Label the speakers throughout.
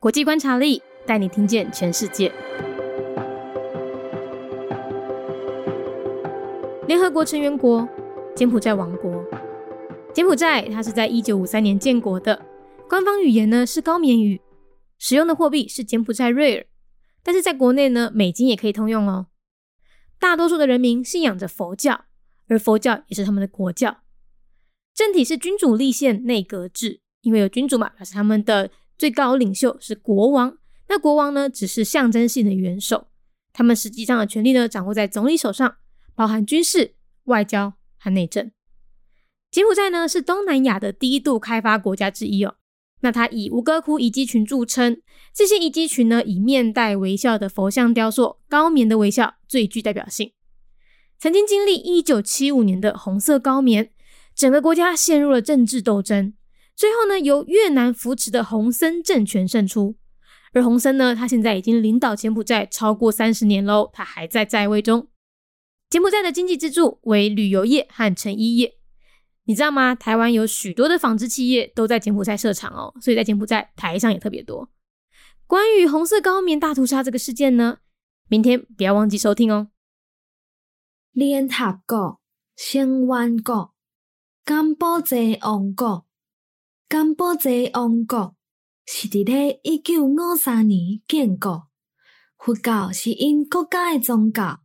Speaker 1: 国际观察力带你听见全世界。联合国成员国柬埔寨王国。柬埔寨它是在一九五三年建国的，官方语言呢是高棉语，使用的货币是柬埔寨瑞尔。但是在国内呢，美金也可以通用哦。大多数的人民信仰着佛教，而佛教也是他们的国教。政体是君主立宪内阁制，因为有君主嘛，表示他们的。最高领袖是国王，那国王呢只是象征性的元首，他们实际上的权力呢掌握在总理手上，包含军事、外交和内政。柬埔寨呢是东南亚的第一度开发国家之一哦，那它以吴哥窟遗迹群著称，这些遗迹群呢以面带微笑的佛像雕塑、高棉的微笑最具代表性。曾经经历一九七五年的红色高棉，整个国家陷入了政治斗争。最后呢，由越南扶持的洪森政权胜出，而洪森呢，他现在已经领导柬埔寨超过三十年喽，他还在在位中。柬埔寨的经济支柱为旅游业和成衣业，你知道吗？台湾有许多的纺织企业都在柬埔寨设厂哦，所以在柬埔寨台商也特别多。关于红色高棉大屠杀这个事件呢，明天不要忘记收听哦。
Speaker 2: 联合国成员国，柬埔寨王国。柬埔寨王国是伫咧一九五三年建国，佛教是因国家诶宗教。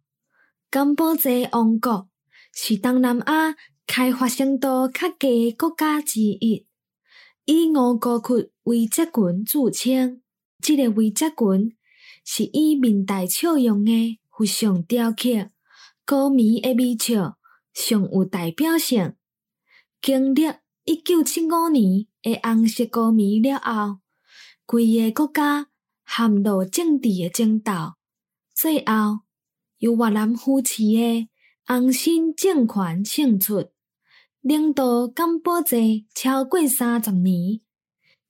Speaker 2: 柬埔寨王国是东南亚开发程度较低诶国家之一，以五国窟为集群著称。这个为集群是以明代笑容诶佛像雕刻，高棉诶微笑上有代表性。经历一九七五年。的红色高棉了后，规个国家陷入政治的争斗，最后由越南扶持的红新政权胜出，领导柬埔寨超过三十年。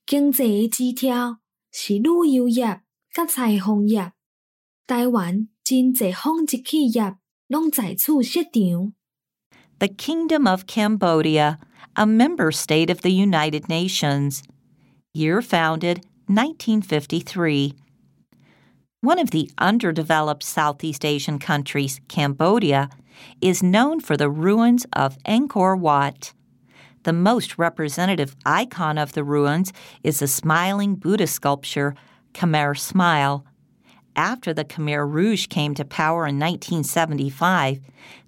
Speaker 2: 经济支条是旅游业甲裁缝业，台湾真济纺织企业拢在此设厂。
Speaker 3: The Kingdom of Cambodia. A member state of the United Nations. Year founded 1953. One of the underdeveloped Southeast Asian countries, Cambodia, is known for the ruins of Angkor Wat. The most representative icon of the ruins is the smiling Buddha sculpture, Khmer Smile. After the Khmer Rouge came to power in 1975,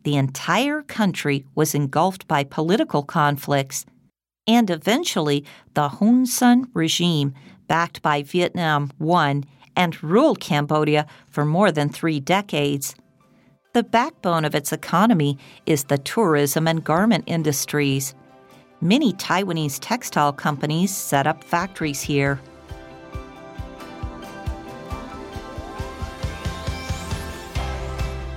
Speaker 3: the entire country was engulfed by political conflicts, and eventually the Hun Sen regime, backed by Vietnam, won and ruled Cambodia for more than three decades. The backbone of its economy is the tourism and garment industries. Many Taiwanese textile companies set up factories here.